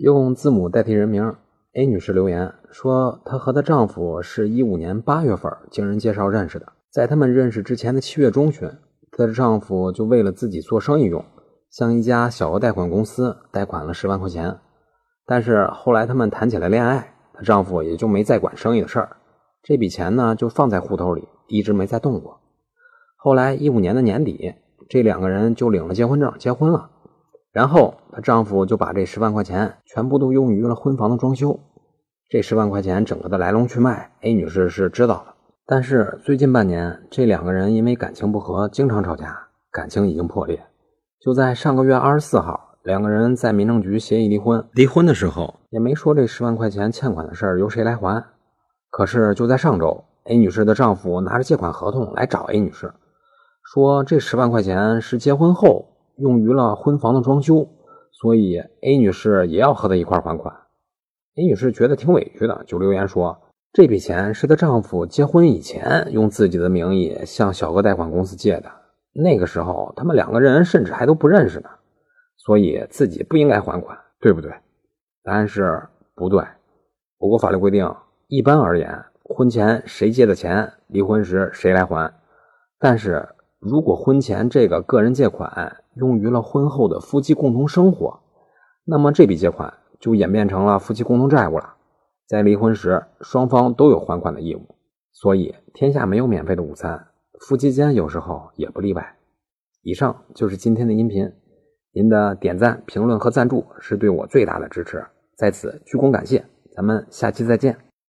用字母代替人名，A 女士留言说，她和她丈夫是一五年八月份经人介绍认识的，在他们认识之前的七月中旬，她的丈夫就为了自己做生意用，向一家小额贷款公司贷款了十万块钱。但是后来他们谈起了恋爱，她丈夫也就没再管生意的事儿，这笔钱呢就放在户头里，一直没再动过。后来一五年的年底，这两个人就领了结婚证，结婚了。然后她丈夫就把这十万块钱全部都用于了婚房的装修。这十万块钱整个的来龙去脉，A 女士是知道的。但是最近半年，这两个人因为感情不和，经常吵架，感情已经破裂。就在上个月二十四号，两个人在民政局协议离婚。离婚的时候也没说这十万块钱欠款的事儿由谁来还。可是就在上周，A 女士的丈夫拿着借款合同来找 A 女士。说这十万块钱是结婚后用于了婚房的装修，所以 A 女士也要和他一块还款。A 女士觉得挺委屈的，就留言说这笔钱是她丈夫结婚以前用自己的名义向小额贷款公司借的，那个时候他们两个人甚至还都不认识呢，所以自己不应该还款，对不对？答案是不对。我国法律规定，一般而言，婚前谁借的钱，离婚时谁来还，但是。如果婚前这个个人借款用于了婚后的夫妻共同生活，那么这笔借款就演变成了夫妻共同债务了。在离婚时，双方都有还款的义务。所以，天下没有免费的午餐，夫妻间有时候也不例外。以上就是今天的音频，您的点赞、评论和赞助是对我最大的支持，在此鞠躬感谢。咱们下期再见。